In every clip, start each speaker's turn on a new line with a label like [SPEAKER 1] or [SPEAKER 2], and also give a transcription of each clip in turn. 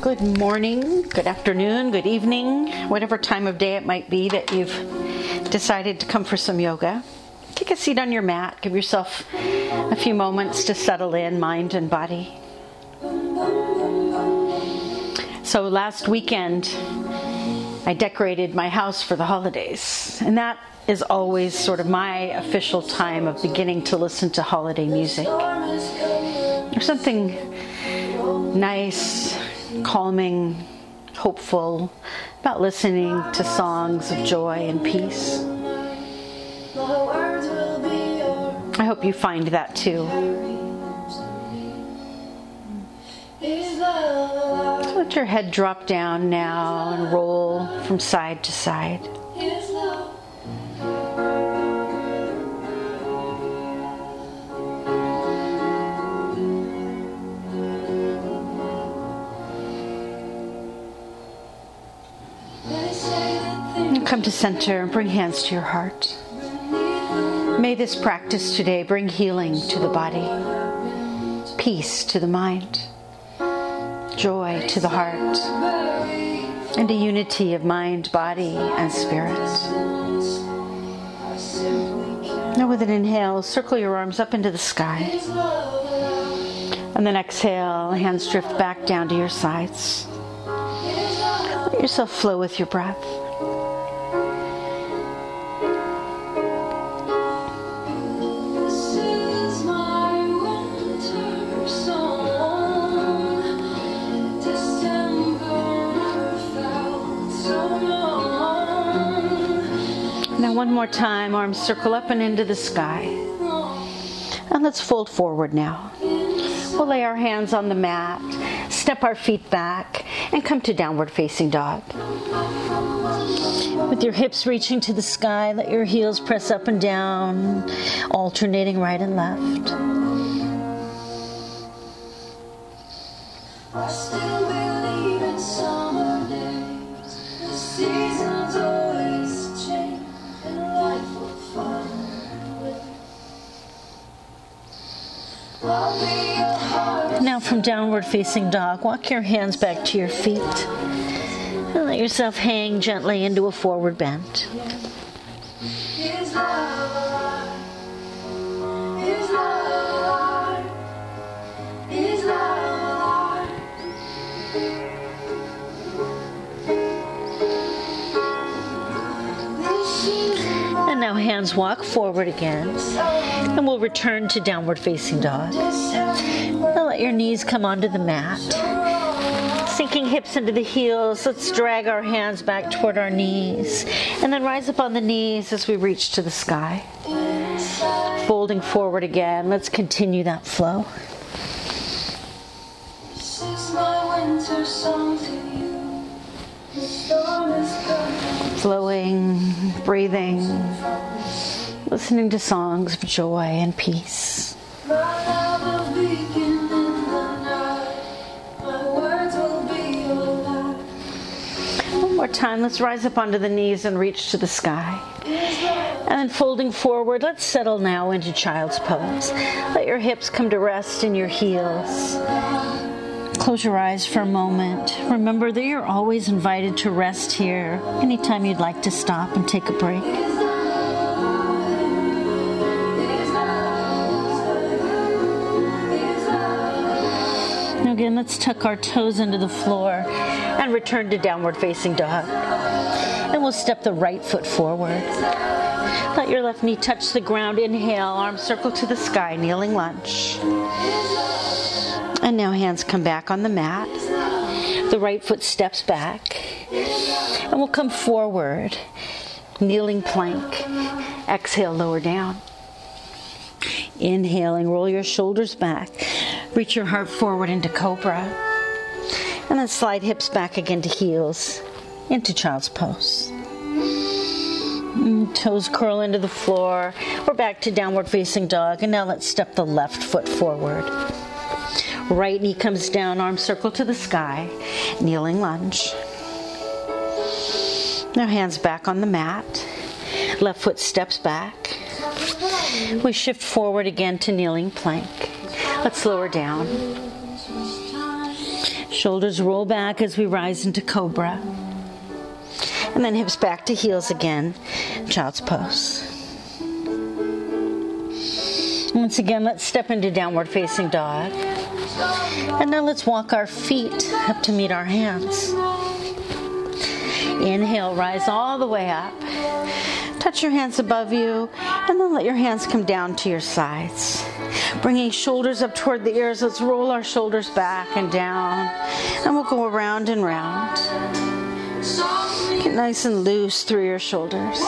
[SPEAKER 1] Good morning, good afternoon, good evening, whatever time of day it might be that you've decided to come for some yoga. Take a seat on your mat, give yourself a few moments to settle in, mind and body. So, last weekend, I decorated my house for the holidays, and that is always sort of my official time of beginning to listen to holiday music. There's something nice, calming, hopeful about listening to songs of joy and peace. I hope you find that too. Let your head drop down now and roll from side to side. Come to center and bring hands to your heart. May this practice today bring healing to the body, peace to the mind, joy to the heart, and a unity of mind, body, and spirit. Now, with an inhale, circle your arms up into the sky. And then exhale, hands drift back down to your sides. Let yourself flow with your breath. One more time, arms circle up and into the sky. And let's fold forward now. We'll lay our hands on the mat, step our feet back, and come to downward facing dog. With your hips reaching to the sky, let your heels press up and down, alternating right and left. Now, from downward facing dog, walk your hands back to your feet and let yourself hang gently into a forward bend. And now, hands walk forward again, and we'll return to downward facing dog. Let your knees come onto the mat. Sinking hips into the heels, let's drag our hands back toward our knees, and then rise up on the knees as we reach to the sky. Folding forward again, let's continue that flow.
[SPEAKER 2] This is my winter song to you. The storm is coming.
[SPEAKER 1] Flowing, breathing, listening to songs of joy and peace. Time, let's rise up onto the knees and reach to the sky. And then folding forward, let's settle now into child's pose. Let your hips come to rest in your heels. Close your eyes for a moment. Remember that you're always invited to rest here anytime you'd like to stop and take a break. Again, let's tuck our toes into the floor and return to downward facing dog. And we'll step the right foot forward. Let your left knee touch the ground. Inhale, arms circle to the sky, kneeling lunge. And now hands come back on the mat. The right foot steps back. And we'll come forward, kneeling plank. Exhale, lower down. Inhaling, roll your shoulders back. Reach your heart forward into cobra. And then slide hips back again to heels into child's pose. Mm, Toes curl into the floor. We're back to downward facing dog. And now let's step the left foot forward. Right knee comes down, arm circle to the sky, kneeling lunge. Now hands back on the mat. Left foot steps back. We shift forward again to kneeling plank. Let's lower down. Shoulders roll back as we rise into cobra. And then hips back to heels again. Child's pose. Once again, let's step into downward facing dog. And now let's walk our feet up to meet our hands. Inhale, rise all the way up. Touch your hands above you, and then let your hands come down to your sides. Bringing shoulders up toward the ears, let's roll our shoulders back and down, and we'll go around and round. Get nice and loose through your shoulders.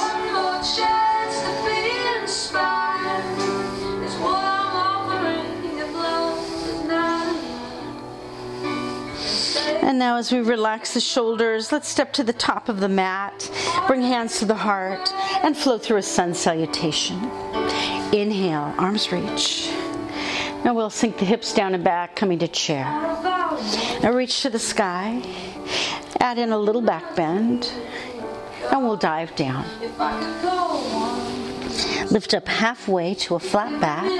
[SPEAKER 1] And now, as we relax the shoulders, let's step to the top of the mat. Bring hands to the heart and flow through a sun salutation. Inhale, arms reach. Now we'll sink the hips down and back, coming to chair. Now reach to the sky. Add in a little back bend. And we'll dive down. Lift up halfway to a flat back.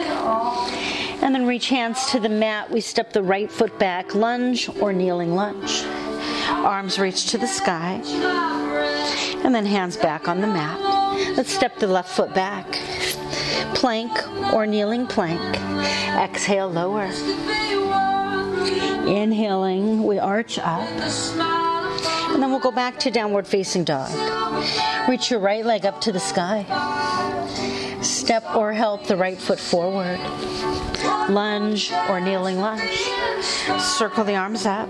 [SPEAKER 1] And then reach hands to the mat. We step the right foot back, lunge or kneeling lunge. Arms reach to the sky. And then hands back on the mat. Let's step the left foot back. Plank or kneeling plank. Exhale, lower. Inhaling, we arch up. And then we'll go back to downward facing dog. Reach your right leg up to the sky. Step or help the right foot forward. Lunge or kneeling lunge. Circle the arms up.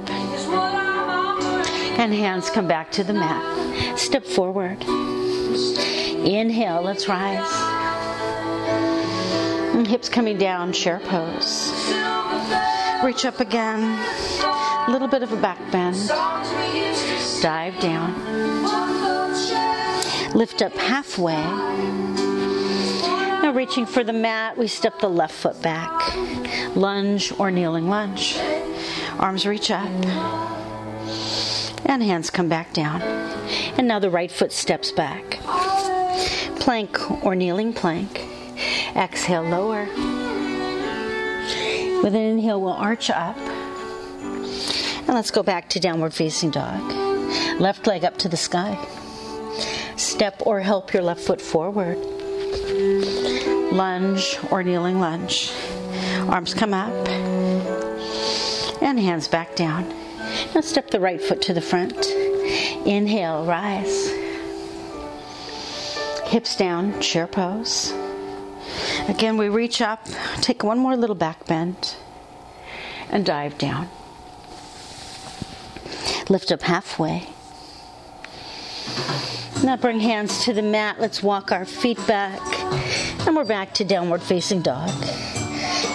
[SPEAKER 1] And hands come back to the mat. Step forward. Inhale, let's rise. Hips coming down, chair pose. Reach up again. A little bit of a back bend. Dive down. Lift up halfway. Now reaching for the mat, we step the left foot back. Lunge or kneeling lunge. Arms reach up. And hands come back down. And now the right foot steps back. Plank or kneeling plank. Exhale, lower. With an inhale, we'll arch up. And let's go back to downward facing dog. Left leg up to the sky. Step or help your left foot forward. Lunge or kneeling lunge. Arms come up. And hands back down. Now step the right foot to the front. Inhale, rise. Hips down, chair pose. Again, we reach up, take one more little back bend, and dive down. Lift up halfway. Now bring hands to the mat. Let's walk our feet back. And we're back to downward facing dog.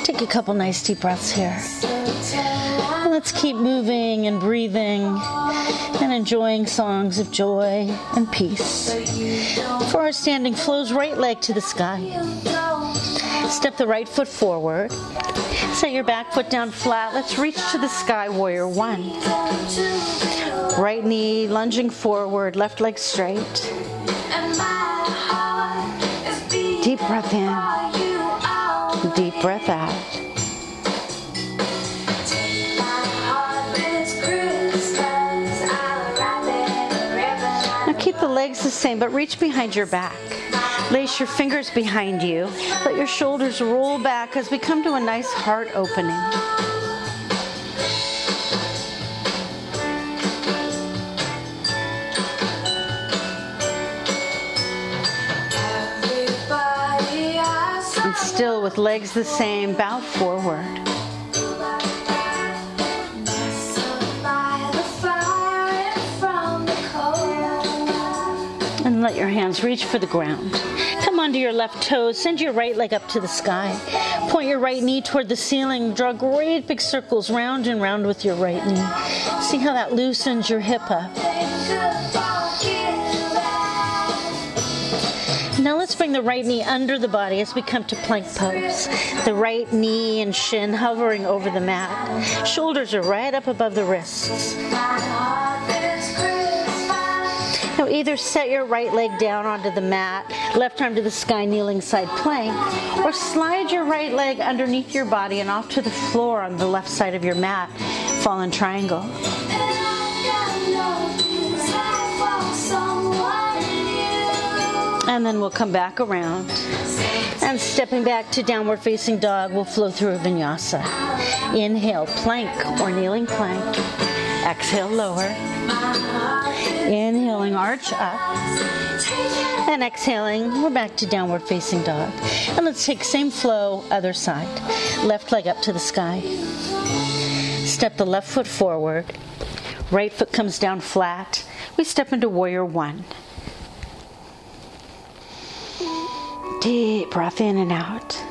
[SPEAKER 1] Take a couple nice deep breaths here. Let's keep moving and breathing and enjoying songs of joy and peace. For our standing flows right leg to the sky. Step the right foot forward. Set your back foot down flat. Let's reach to the sky, warrior one. Right knee lunging forward, left leg straight. Deep breath in, deep breath out. Now keep the legs the same, but reach behind your back. Lace your fingers behind you. Let your shoulders roll back as we come to a nice heart opening. And still with legs the same, bow forward. And let your hands reach for the ground. Onto your left toes. Send your right leg up to the sky. Point your right knee toward the ceiling. Draw great big circles round and round with your right knee. See how that loosens your hip up. Now let's bring the right knee under the body as we come to plank pose. The right knee and shin hovering over the mat. Shoulders are right up above the wrists. Now either set your right leg down onto the mat, left arm to the sky, kneeling side plank, or slide your right leg underneath your body and off to the floor on the left side of your mat, fallen triangle. And then we'll come back around. And stepping back to downward facing dog, we'll flow through a vinyasa. Inhale, plank or kneeling plank. Exhale, lower. Inhaling, arch up. And exhaling, we're back to downward facing dog. And let's take same flow, other side. Left leg up to the sky. Step the left foot forward. Right foot comes down flat. We step into warrior one. Deep breath in and out.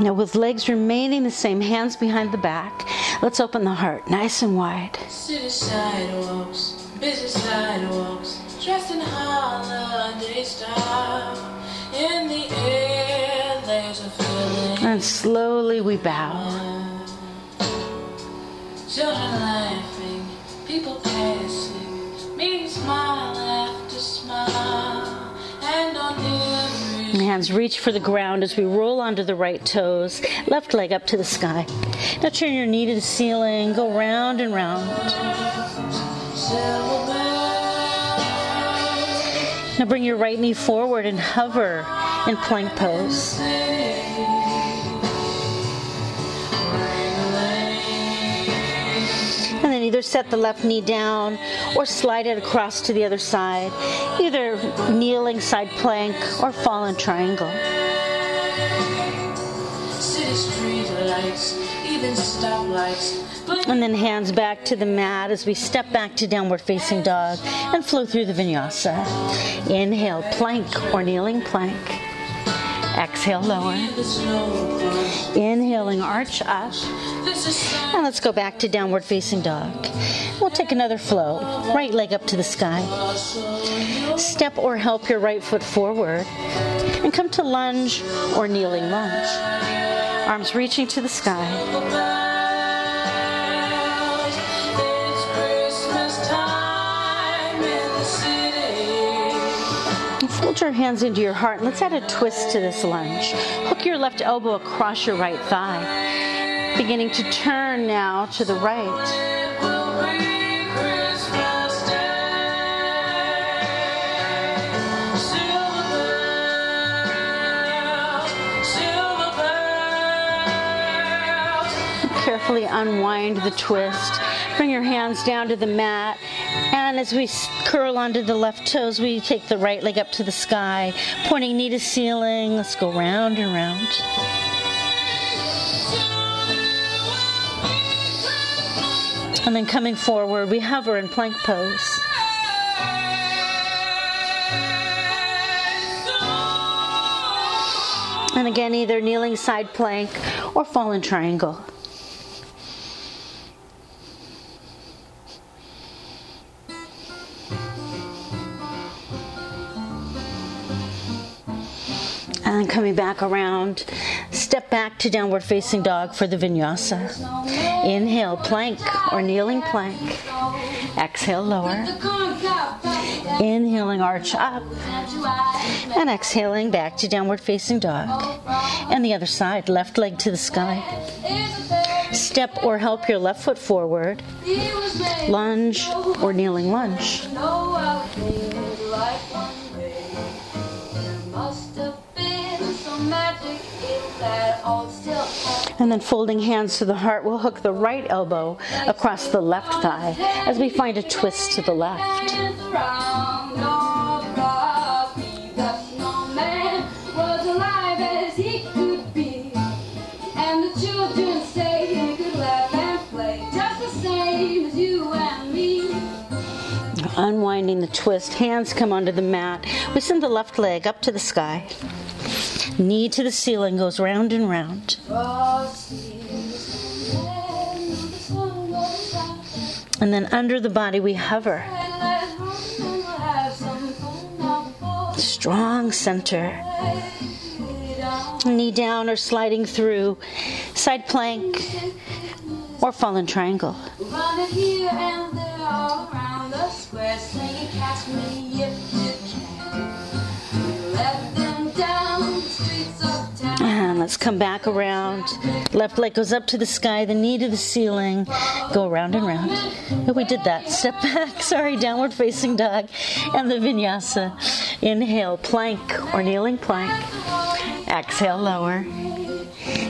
[SPEAKER 1] Now, with legs remaining the same, hands behind the back, let's open the heart nice and wide.
[SPEAKER 3] City sidewalks, busy sidewalks, dressed in holiday style. In the air, there's a feeling.
[SPEAKER 1] And slowly we bow.
[SPEAKER 3] Children laughing, people passing,
[SPEAKER 1] hands reach for the ground as we roll onto the right toes, left leg up to the sky. Now turn your knee to the ceiling, go round and round. Now bring your right knee forward and hover in plank pose. Either set the left knee down or slide it across to the other side, either kneeling side plank or fallen triangle. And then hands back to the mat as we step back to downward facing dog and flow through the vinyasa. Inhale, plank or kneeling plank. Exhale, lower. Inhaling, arch up. And let's go back to downward facing dog. We'll take another flow. Right leg up to the sky. Step or help your right foot forward. And come to lunge or kneeling lunge. Arms reaching to the sky. Fold your hands into your heart. And let's add a twist to this lunge. Hook your left elbow across your right thigh. Beginning to turn now to the right. Carefully unwind the twist. Bring your hands down to the mat. And as we curl onto the left toes, we take the right leg up to the sky, pointing knee to ceiling. Let's go round and round. And then coming forward, we hover in plank pose. And again, either kneeling side plank or fallen triangle. Coming back around, step back to downward facing dog for the vinyasa. Inhale, plank or kneeling plank. Exhale, lower. Inhaling, arch up. And exhaling back to downward facing dog. And the other side, left leg to the sky. Step or help your left foot forward. Lunge or kneeling lunge. And then folding hands to the heart, we'll hook the right elbow across the left thigh as we find a twist to the left.
[SPEAKER 2] And the children say he could laugh and play just the same as you and me.
[SPEAKER 1] Unwinding the twist, hands come onto the mat. We send the left leg up to the sky. Knee to the ceiling goes round and round. And then under the body, we hover. Strong center. Knee down or sliding through. Side plank or fallen triangle. Let's come back around. Left leg goes up to the sky, the knee to the ceiling. Go around and round. Oh, we did that. Step back, sorry, downward facing dog. And the vinyasa. Inhale, plank or kneeling plank. Exhale, lower.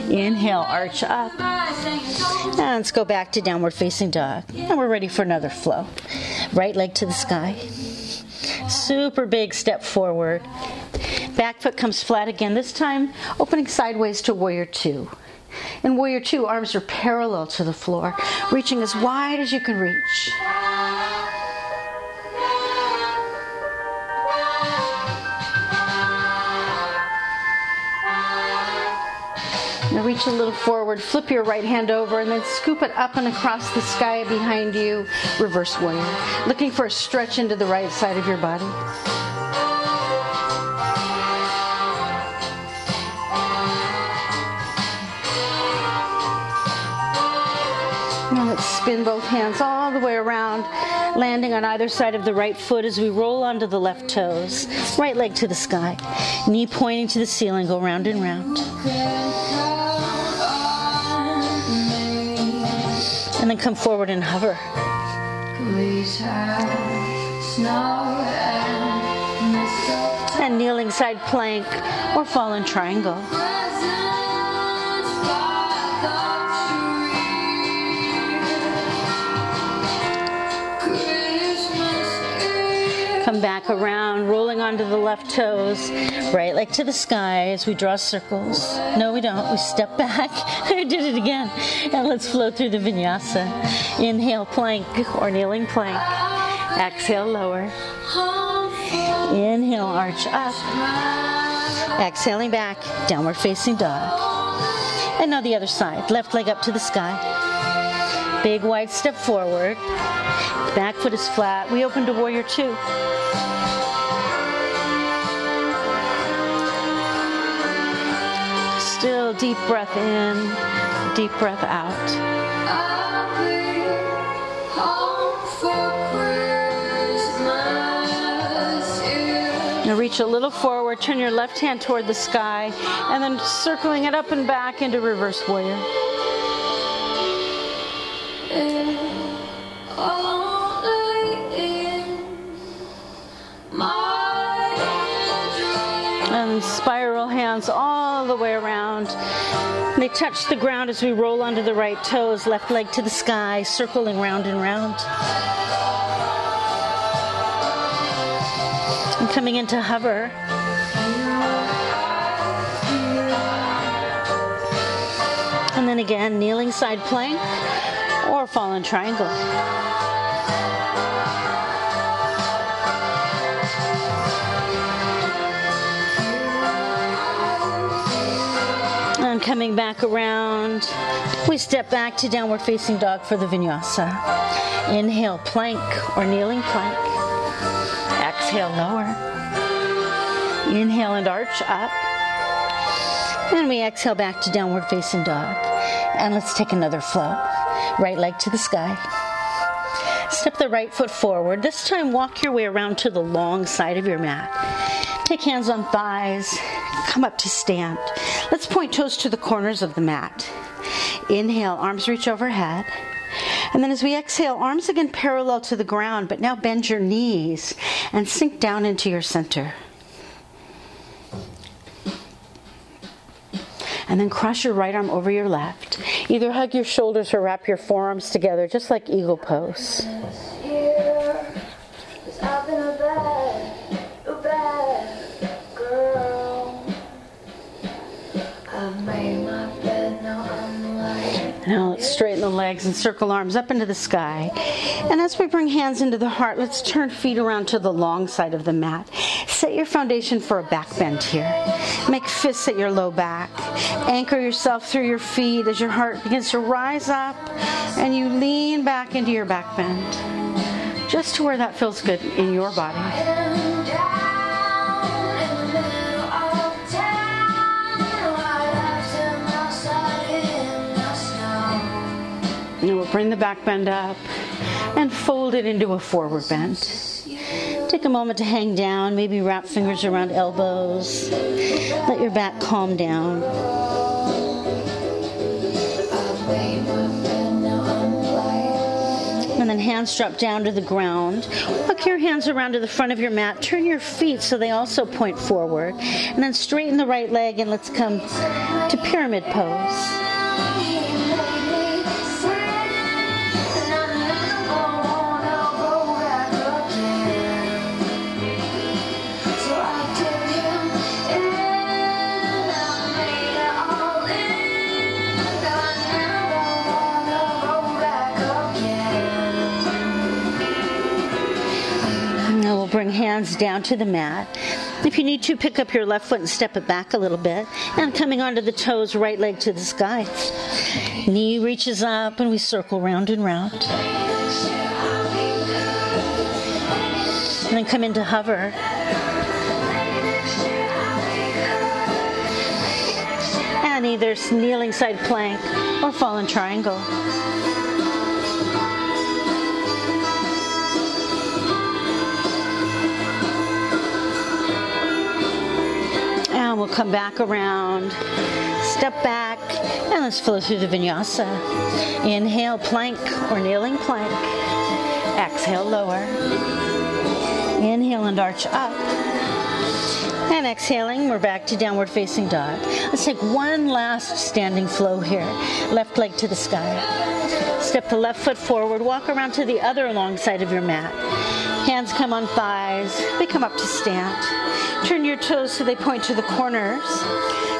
[SPEAKER 1] Inhale, arch up. And let's go back to downward facing dog. And we're ready for another flow. Right leg to the sky. Super big step forward. Back foot comes flat again, this time opening sideways to warrior two. In warrior two, arms are parallel to the floor, reaching as wide as you can reach. Reach a little forward, flip your right hand over, and then scoop it up and across the sky behind you. Reverse warrior. Looking for a stretch into the right side of your body. Now let's spin both hands all the way around, landing on either side of the right foot as we roll onto the left toes. Right leg to the sky, knee pointing to the ceiling, go round and round. And then come forward and hover.
[SPEAKER 2] And
[SPEAKER 1] kneeling side plank or fallen triangle. Come back around, rolling onto the left toes, right leg to the sky as we draw circles. No, we don't. We step back. I did it again. And let's flow through the vinyasa. Inhale, plank or kneeling plank. Exhale, lower. Inhale, arch up. Exhaling back, downward facing dog. And now the other side. Left leg up to the sky. Big wide step forward. Back foot is flat. We open to warrior two. Still deep breath in, deep breath out. Now reach a little forward, turn your left hand toward the sky, and then circling it up and back into reverse warrior. And spiral hands all the way around. They touch the ground as we roll onto the right toes, left leg to the sky, circling round and round. And coming into hover. And then again, kneeling side plank or fallen triangle. And coming back around, we step back to downward facing dog for the vinyasa. Inhale, plank or kneeling plank. Exhale, lower. Inhale and arch up. And we exhale back to downward facing dog. And let's take another flow. Right leg to the sky. Step the right foot forward. This time, walk your way around to the long side of your mat. Take hands on thighs. Come up to stand. Let's point toes to the corners of the mat. Inhale, arms reach overhead. And then as we exhale, arms again parallel to the ground, but now bend your knees and sink down into your center. And then cross your right arm over your left. Either hug your shoulders or wrap your forearms together, just like eagle pose.
[SPEAKER 2] Now
[SPEAKER 1] let's straighten the legs and circle arms up into the sky. And as we bring hands into the heart, let's turn feet around to the long side of the mat. Set your foundation for a back bend here. Make fists at your low back. Anchor yourself through your feet as your heart begins to rise up and you lean back into your back bend. Just to where that feels good in your body.
[SPEAKER 2] And we'll
[SPEAKER 1] bring the back bend up and fold it into a forward bend. Take a moment to hang down, maybe wrap fingers around elbows. Let your back calm down. And then hands drop down to the ground. Walk your hands around to the front of your mat. Turn your feet so they also point forward. And then straighten the right leg and let's come to pyramid pose. Bring hands down to the mat. If you need to, pick up your left foot and step it back a little bit. And coming onto the toes, right leg to the sky. Knee reaches up and we circle round and round. And then come into hover. And either kneeling side plank or fallen triangle. And we'll come back around, step back, and let's flow through the vinyasa. Inhale, plank or kneeling plank. Exhale, lower. Inhale and arch up. And exhaling, we're back to downward facing dog. Let's take one last standing flow here. Left leg to the sky. Step the left foot forward, walk around to the other long side of your mat. Hands come on thighs, we come up to stand. Turn your toes so they point to the corners.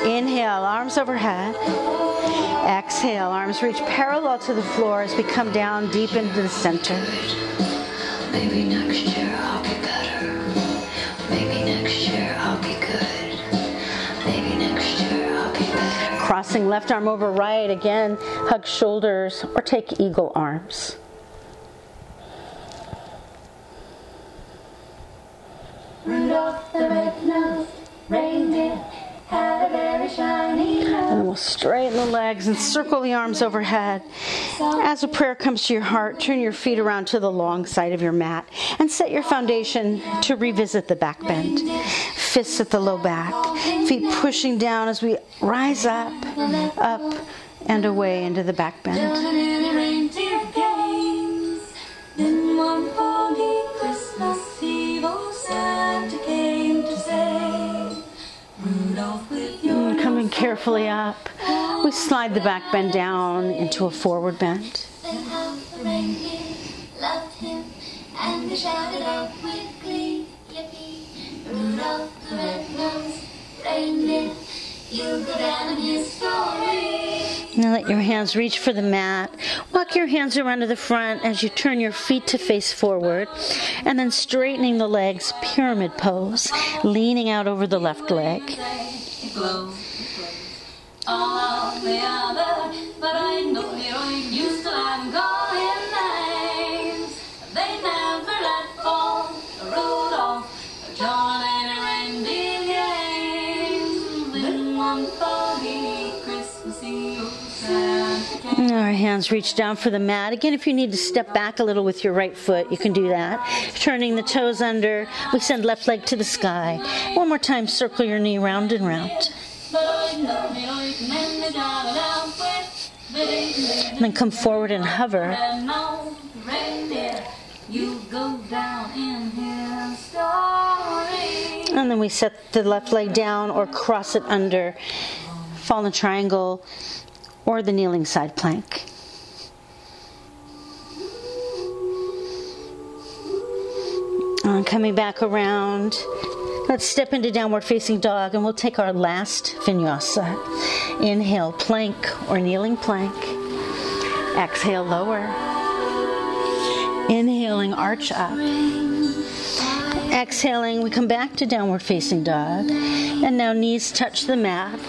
[SPEAKER 1] Inhale, arms overhead. Exhale, arms reach parallel to the floor as we come down deep into the center.
[SPEAKER 2] Maybe next year I'll be better. Maybe next year I'll be good. Maybe next year I'll be better.
[SPEAKER 1] Crossing left arm over right again, hug shoulders or take eagle arms. And we'll straighten the legs and circle the arms overhead. As a prayer comes to your heart, turn your feet around to the long side of your mat and set your foundation to revisit the back bend. Fists at the low back, feet pushing down as we rise up, up, and away into the back bend. Carefully up, we slide the back bend down into a forward bend.
[SPEAKER 2] Then how the reindeer loved him, and they shouted out with glee, Yippee! Rudolph the red-nosed reindeer, you'll go down in history.
[SPEAKER 1] Now let your hands reach for the mat. Walk your hands around to the front as you turn your feet to face forward. And then straightening the legs, pyramid pose, leaning out over the left leg.
[SPEAKER 3] It glows, it glows.
[SPEAKER 1] Our hands reach down for the mat. Again, if you need to step back a little with your right foot, you can do that. Turning the toes under, we send left leg to the sky. One more time, circle your knee round and round. And then come forward and hover.
[SPEAKER 3] And
[SPEAKER 1] then we set the left leg down or cross it under, fallen triangle, or the kneeling side plank. And coming back around, let's step into downward facing dog and we'll take our last vinyasa. Inhale, plank or kneeling plank. Exhale, lower. Inhaling, arch up. Exhaling, we come back to downward facing dog. And now knees touch the mat,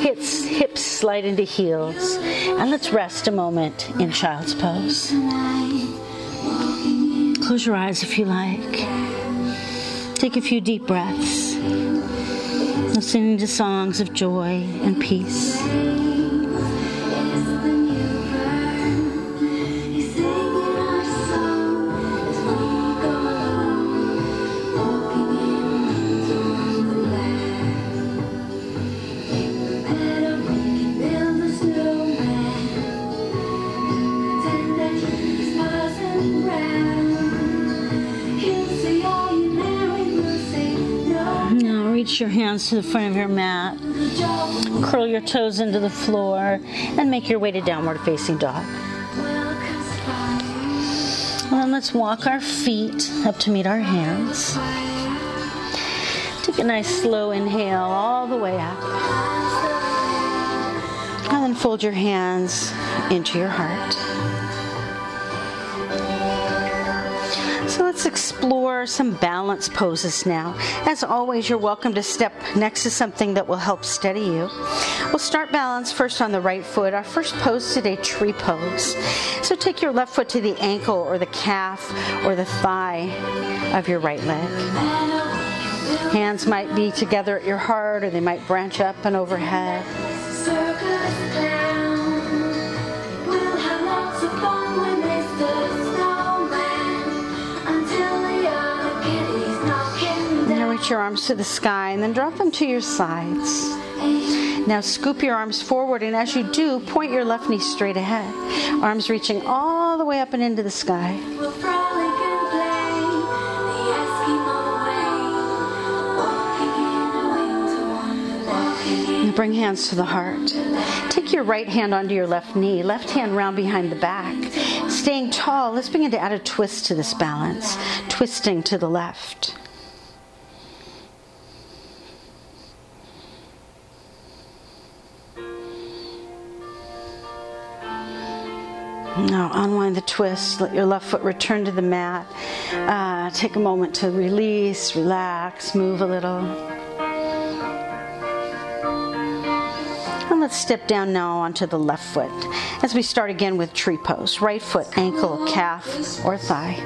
[SPEAKER 1] hips, hips slide into heels. And let's rest a moment in child's pose. Close your eyes if you like. Take a few deep breaths, listening to songs of joy and peace. Your hands to the front of your mat. Curl your toes into the floor and make your way to downward facing dog. And then let's walk our feet up to meet our hands. Take a nice slow inhale all the way up. And then fold your hands into your heart. Let's explore some balance poses now. As always, you're welcome to step next to something that will help steady you. We'll start balance first on the right foot. Our first pose today, tree pose. So take your left foot to the ankle or the calf or the thigh of your right leg. Hands might be together at your heart or they might branch up and overhead. Your arms to the sky and then drop them to your sides. Now scoop your arms forward, and as you do, point your left knee straight ahead. Arms reaching all the way up and into the sky. Bring hands to the heart. Take your right hand onto your left knee, left hand round behind the back. Staying tall, let's begin to add a twist to this balance, twisting to the left. Now unwind the twist. Let your left foot return to the mat. Uh, take a moment to release, relax, move a little. And let's step down now onto the left foot as we start again with tree pose. Right foot, ankle, calf, or thigh.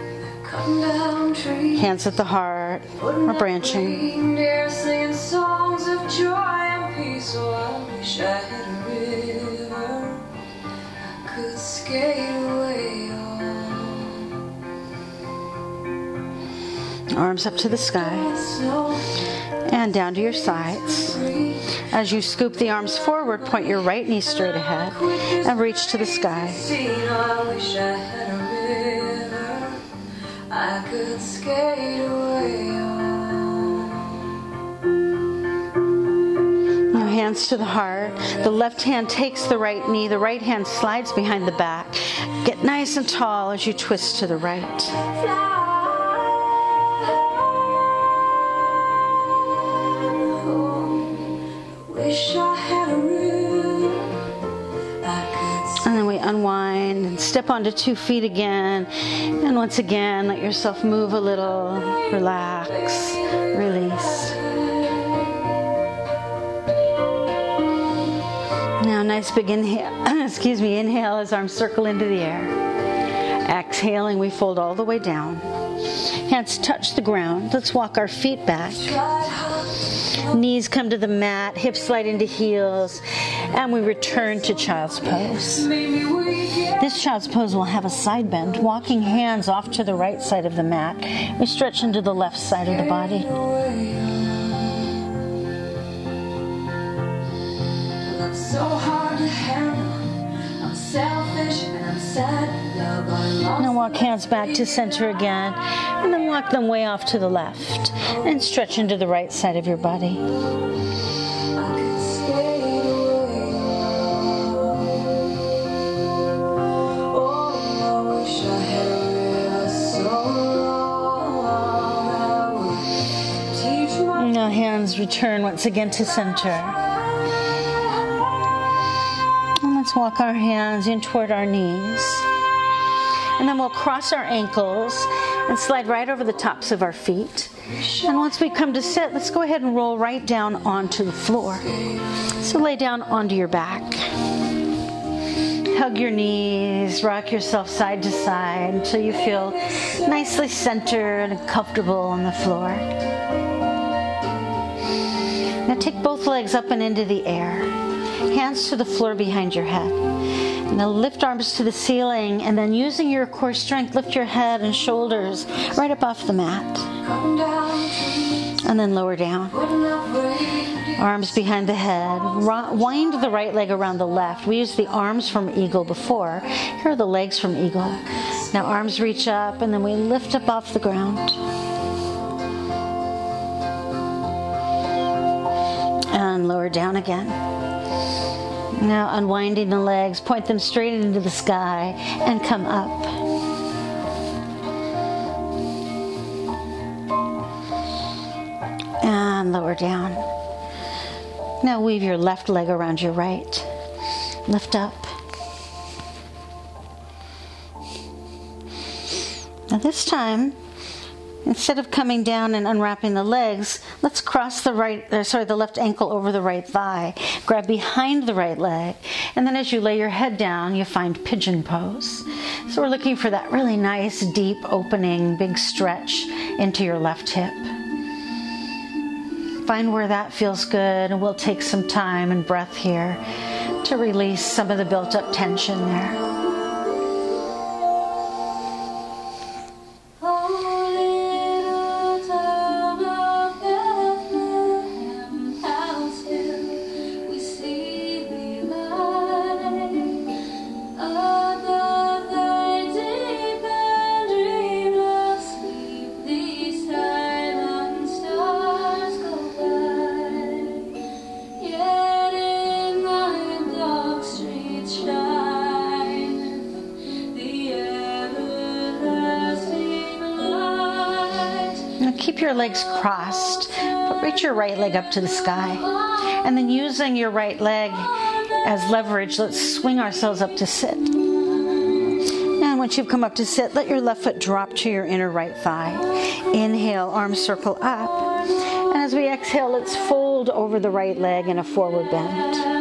[SPEAKER 1] Hands at the heart or branching. Arms up to the sky and down to your sides. As you scoop the arms forward, point your right knee straight ahead and reach to the sky.
[SPEAKER 2] Seen, I wish I had a river I could skate away
[SPEAKER 1] hands to the heart. The left hand takes the right knee. The right hand slides behind the back. Get nice and tall as you twist to the right. And then we unwind and step onto two feet again. And once again, let yourself move a little, relax, release. Now, nice big inhale. Excuse me, inhale as arms circle into the air. Exhaling, we fold all the way down. Hands touch the ground. Let's walk our feet back. Knees come to the mat, hips slide into heels, and we return to child's pose. This child's pose will have a side bend, walking hands off to the right side of the mat. We stretch into the left side of the body.
[SPEAKER 2] So
[SPEAKER 1] Now walk hands back to center again, and then walk them way off to the left, and stretch into the right side of your body. Now hands return once again to center. Walk our hands in toward our knees. And then we'll cross our ankles and slide right over the tops of our feet. And once we come to sit, let's go ahead and roll right down onto the floor. So lay down onto your back. Hug your knees, rock yourself side to side until you feel nicely centered and comfortable on the floor. Now take both legs up and into the air. Hands to the floor behind your head. Now lift arms to the ceiling and then using your core strength, lift your head and shoulders right up off the mat. And then lower down. Arms behind the head. Wind the right leg around the left. We used the arms from eagle before. Here are the legs from eagle. Now arms reach up and then we lift up off the ground. And lower down again. Now unwinding the legs, point them straight into the sky and come up. And lower down. Now weave your left leg around your right. Lift up. Now this time, instead of coming down and unwrapping the legs, let's cross the right, uh, sorry, the left ankle over the right thigh. Grab behind the right leg, and then as you lay your head down, you find pigeon pose. So we're looking for that really nice, deep opening, big stretch into your left hip. Find where that feels good, and we'll take some time and breath here to release some of the built up tension there. Crossed, but reach your right leg up to the sky. And then using your right leg as leverage, let's swing ourselves up to sit. And once you've come up to sit, let your left foot drop to your inner right thigh. Inhale, arms circle up. And as we exhale, let's fold over the right leg in a forward bend.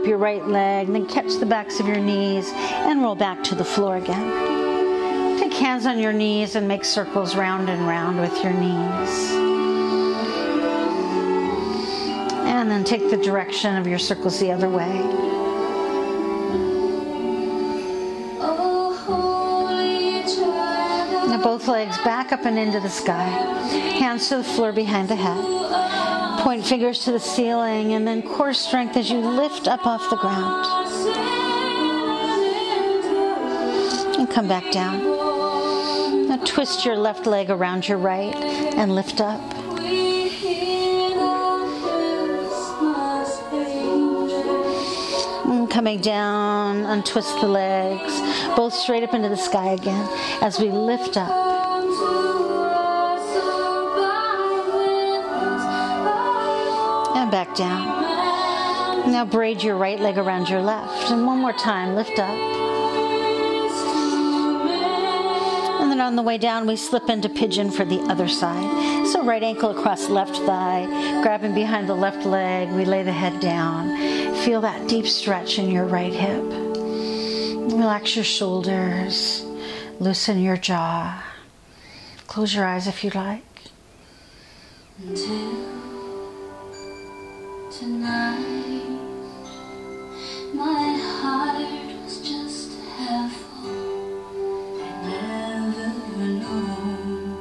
[SPEAKER 1] Up your right leg, then catch the backs of your knees and roll back to the floor again. Take hands on your knees and make circles round and round with your knees. And then take the direction of your circles the other way. Both legs back up and into the sky. Hands to the floor behind the head. Point fingers to the ceiling and then core strength as you lift up off the ground. And come back down. Now twist your left leg around your right and lift up. And coming down, untwist the legs, both straight up into the sky again as we lift up. Down. Now braid your right leg around your left. And one more time, lift up. And then on the way down, we slip into pigeon for the other side. So right ankle across left thigh, grabbing behind the left leg, we lay the head down. Feel that deep stretch in your right hip. Relax your shoulders, loosen your jaw. Close your eyes if you like.
[SPEAKER 3] Until tonight, my heart was just half full. I never knew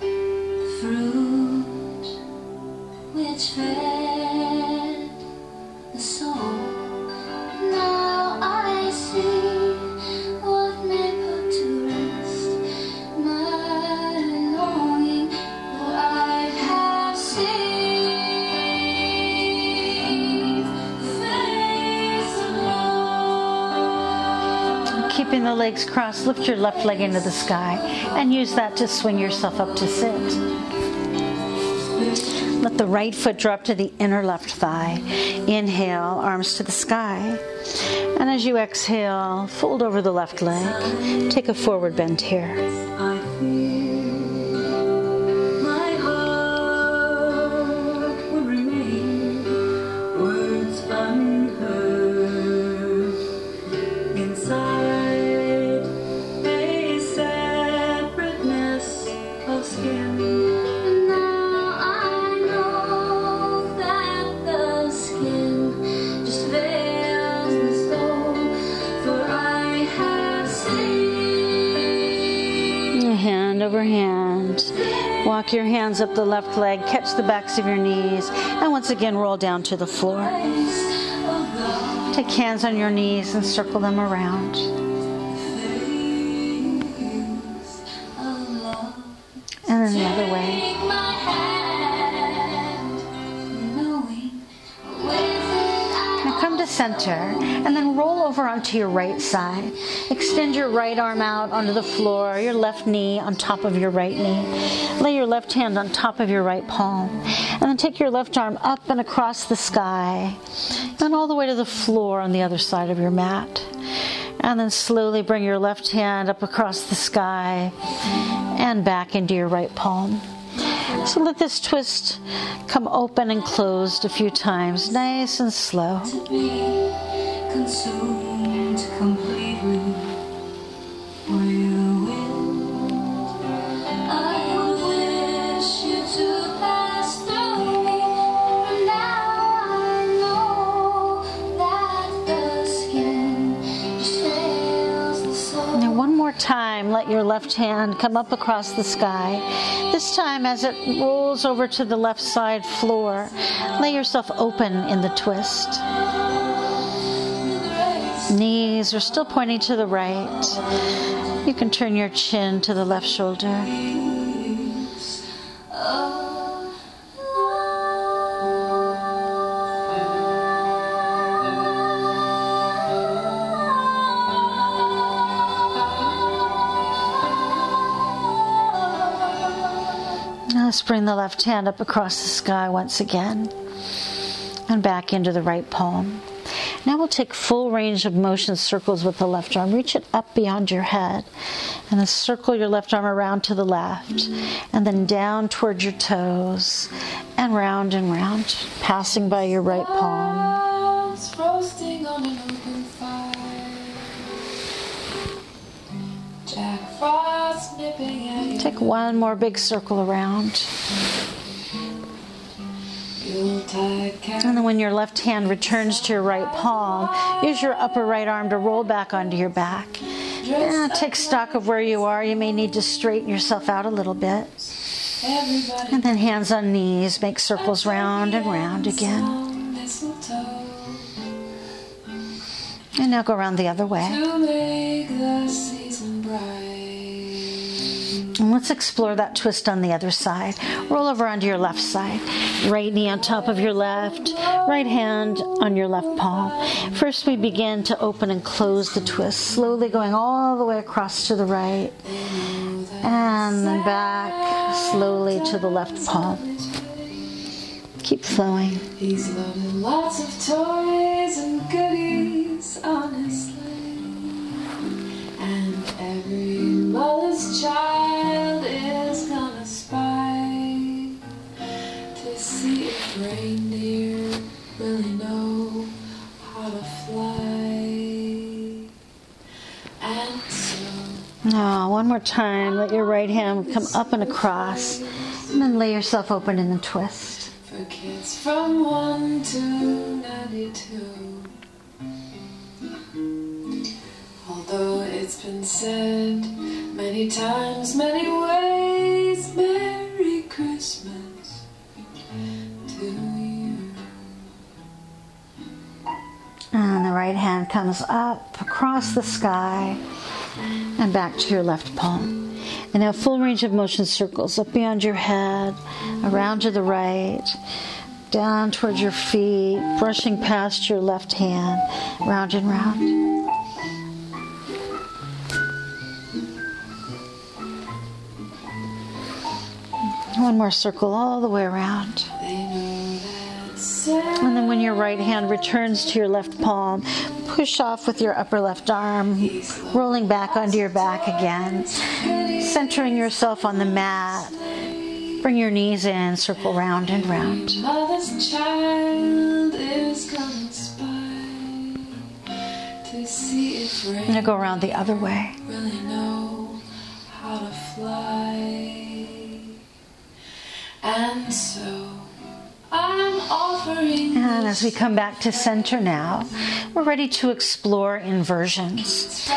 [SPEAKER 3] the fruit which fed the
[SPEAKER 1] legs crossed, lift your left leg into the sky and use that to swing yourself up to sit. Let the right foot drop to the inner left thigh. Inhale, arms to the sky. And as you exhale, fold over the left leg. Take a forward bend here. Walk your hands up the left leg, catch the backs of your knees, and once again roll down to the floor. Take hands on your knees and circle them around. And then the other way. Now come to center and then roll onto your right side. Extend your right arm out onto the floor, your left knee on top of your right knee. Lay your left hand on top of your right palm. And then take your left arm up and across the sky and all the way to the floor on the other side of your mat. And then slowly bring your left hand up across the sky and back into your right palm. So let this twist come open and closed a few times, nice and slow. One more time, let your left hand come up across the sky. This time, as it rolls over to the left side floor, lay yourself open in the twist. Knees are still pointing to the right. You can turn your chin to the left shoulder. Let's bring the left hand up across the sky once again and back into the right palm. Now we'll take full range of motion circles with the left arm. Reach it up beyond your head and then circle your left arm around to the left and then down towards your toes and round and round, passing by your right palm.
[SPEAKER 3] Roasting on an open fire. Jack Frost nipping at
[SPEAKER 1] Take one more big circle around. And then when your left hand returns to your right palm, use your upper right arm to roll back onto your back. Yeah, take stock of where you are. You may need to straighten yourself out a little bit. And then hands on knees, make circles round and round again. And now go around the other way. And let's explore that twist on the other side. Roll over onto your left side. Right knee on top of your left, right hand on your left palm. First, we begin to open and close the twist, slowly going all the way across to the right. And then back slowly to the left palm. Keep flowing.
[SPEAKER 3] He's loaded lots of toys and goodies on his sleigh. And every mother's child
[SPEAKER 1] Now, one more time, let your right hand come up and across, and then lay yourself open in the twist.
[SPEAKER 3] For kids from 1 to 92. Although it's been said many times, many ways, Merry Christmas to you.
[SPEAKER 1] And the right hand comes up across the sky and back to your left palm. And now full range of motion circles up beyond your head, around to the right, down towards your feet, brushing past your left hand, round and round. One more circle all the way around. And then when your right hand returns to your left palm, push off with your upper left arm, rolling back onto your back again, centering yourself on the mat. Bring your knees in, circle round and round.
[SPEAKER 3] Mother's child is to see if
[SPEAKER 1] I'm gonna go around the other way.
[SPEAKER 3] really know how to fly. And so
[SPEAKER 1] And as we come back to center now, we're ready to explore inversions.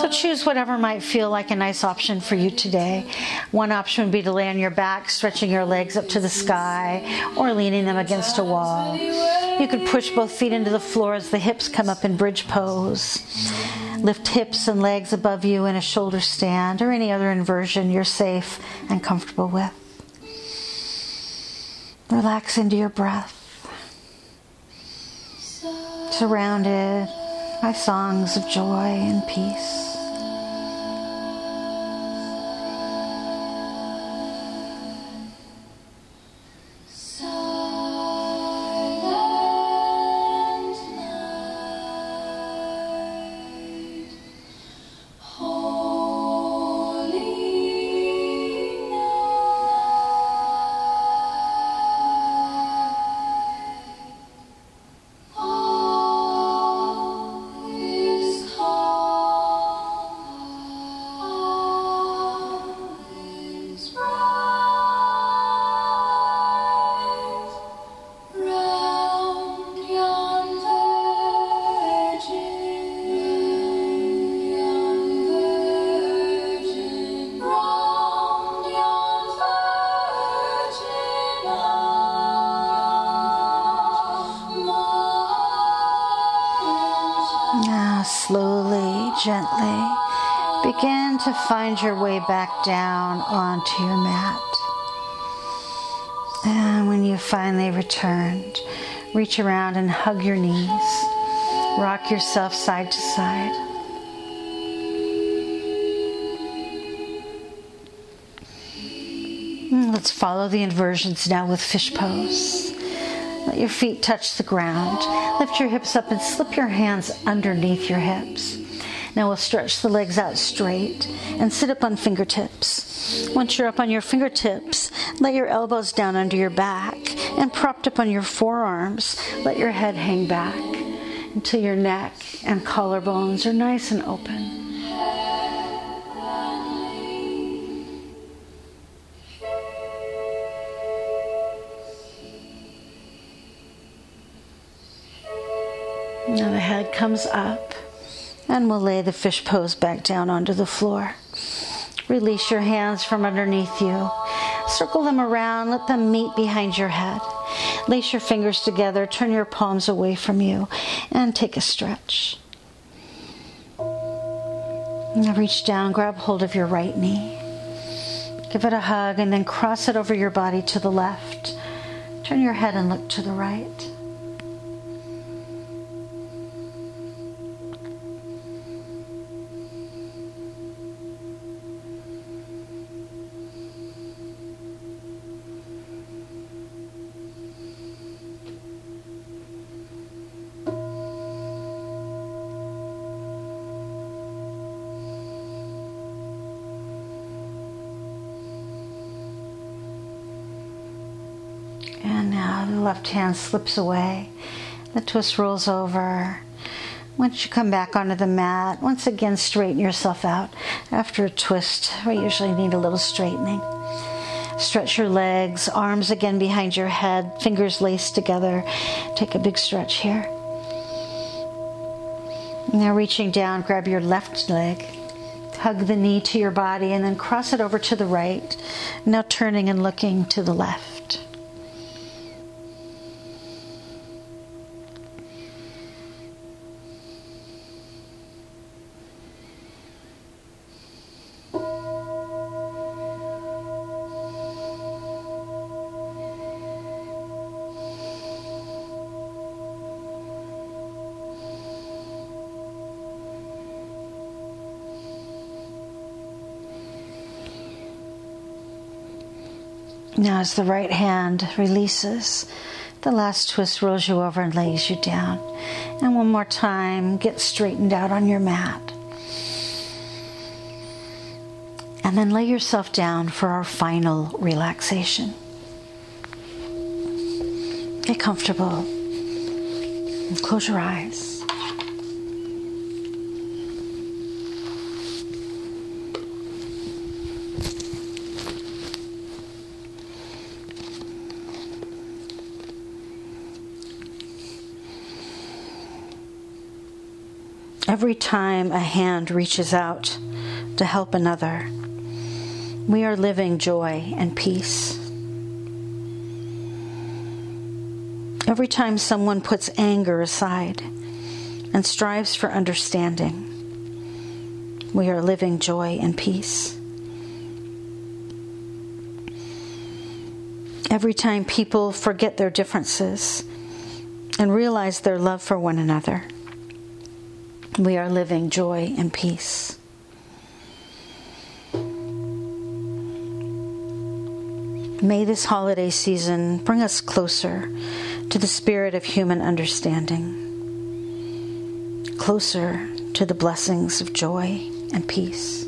[SPEAKER 1] So choose whatever might feel like a nice option for you today. One option would be to lay on your back, stretching your legs up to the sky, or leaning them against a wall. You could push both feet into the floor as the hips come up in bridge pose. Lift hips and legs above you in a shoulder stand or any other inversion you're safe and comfortable with. Relax into your breath surrounded by songs of joy and peace. Gently, begin to find your way back down onto your mat. And when you finally returned, reach around and hug your knees. Rock yourself side to side. Mm, Let's follow the inversions now with fish pose. Let your feet touch the ground. Lift your hips up and slip your hands underneath your hips. Now we'll stretch the legs out straight and sit up on fingertips. Once you're up on your fingertips, let your elbows down under your back and propped up on your forearms, let your head hang back until your neck and collarbones are nice and open. Now the head comes up, and we'll lay the fish pose back down onto the floor. Release your hands from underneath you. Circle them around, let them meet behind your head. Lace your fingers together, turn your palms away from you, and take a stretch. Now reach down, grab hold of your right knee. Give it a hug, and then cross it over your body to the left. Turn your head and look to the right. Left hand slips away. The twist rolls over. Once you come back onto the mat, once again straighten yourself out. After a twist, we usually need a little straightening. Stretch your legs, arms again behind your head, fingers laced together. Take a big stretch here. Now, reaching down, grab your left leg, hug the knee to your body, and then cross it over to the right. Now, turning and looking to the left. As the right hand releases, the last twist rolls you over and lays you down. And one more time, get straightened out on your mat. And then lay yourself down for our final relaxation. Get comfortable. And close your eyes. Every time a hand reaches out to help another, we are living joy and peace. Every time someone puts anger aside and strives for understanding, we are living joy and peace. Every time people forget their differences and realize their love for one another, we are living joy and peace. May this holiday season bring us closer to the spirit of human understanding, closer to the blessings of joy and peace.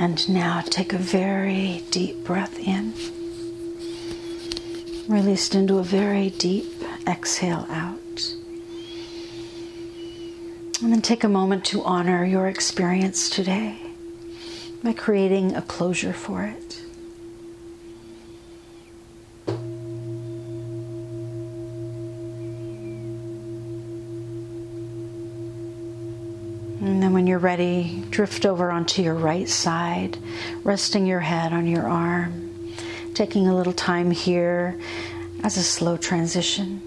[SPEAKER 1] And now take a very deep breath in, released into a very deep exhale out. And then take a moment to honor your experience today by creating a closure for it. And then when you're ready, drift over onto your right side, resting your head on your arm, taking a little time here as a slow transition.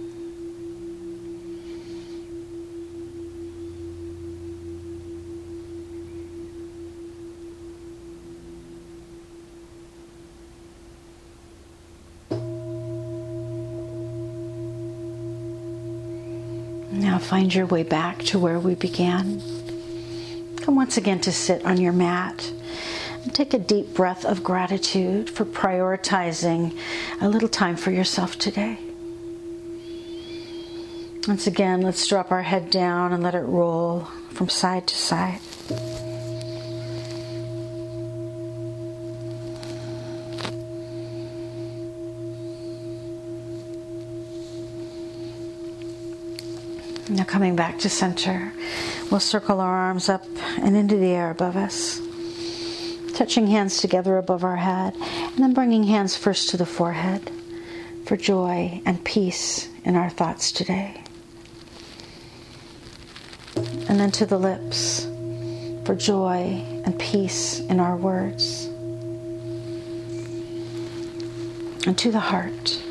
[SPEAKER 1] Now find your way back to where we began. Come once again to sit on your mat and take a deep breath of gratitude for prioritizing a little time for yourself today. Once again, let's drop our head down and let it roll from side to side. Now, coming back to center, we'll circle our arms up and into the air above us. touching hands together above our head, and then bringing hands first to the forehead for joy and peace in our thoughts today. And then to the lips for joy and peace in our words. And to the heart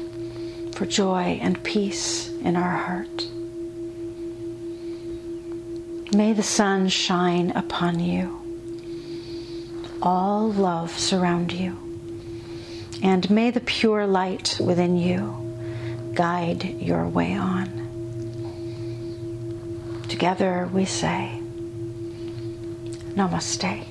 [SPEAKER 1] for joy and peace in our heart. May the sun shine upon you. All love surround you. And may the pure light within you guide your way on. Together we say, Namaste.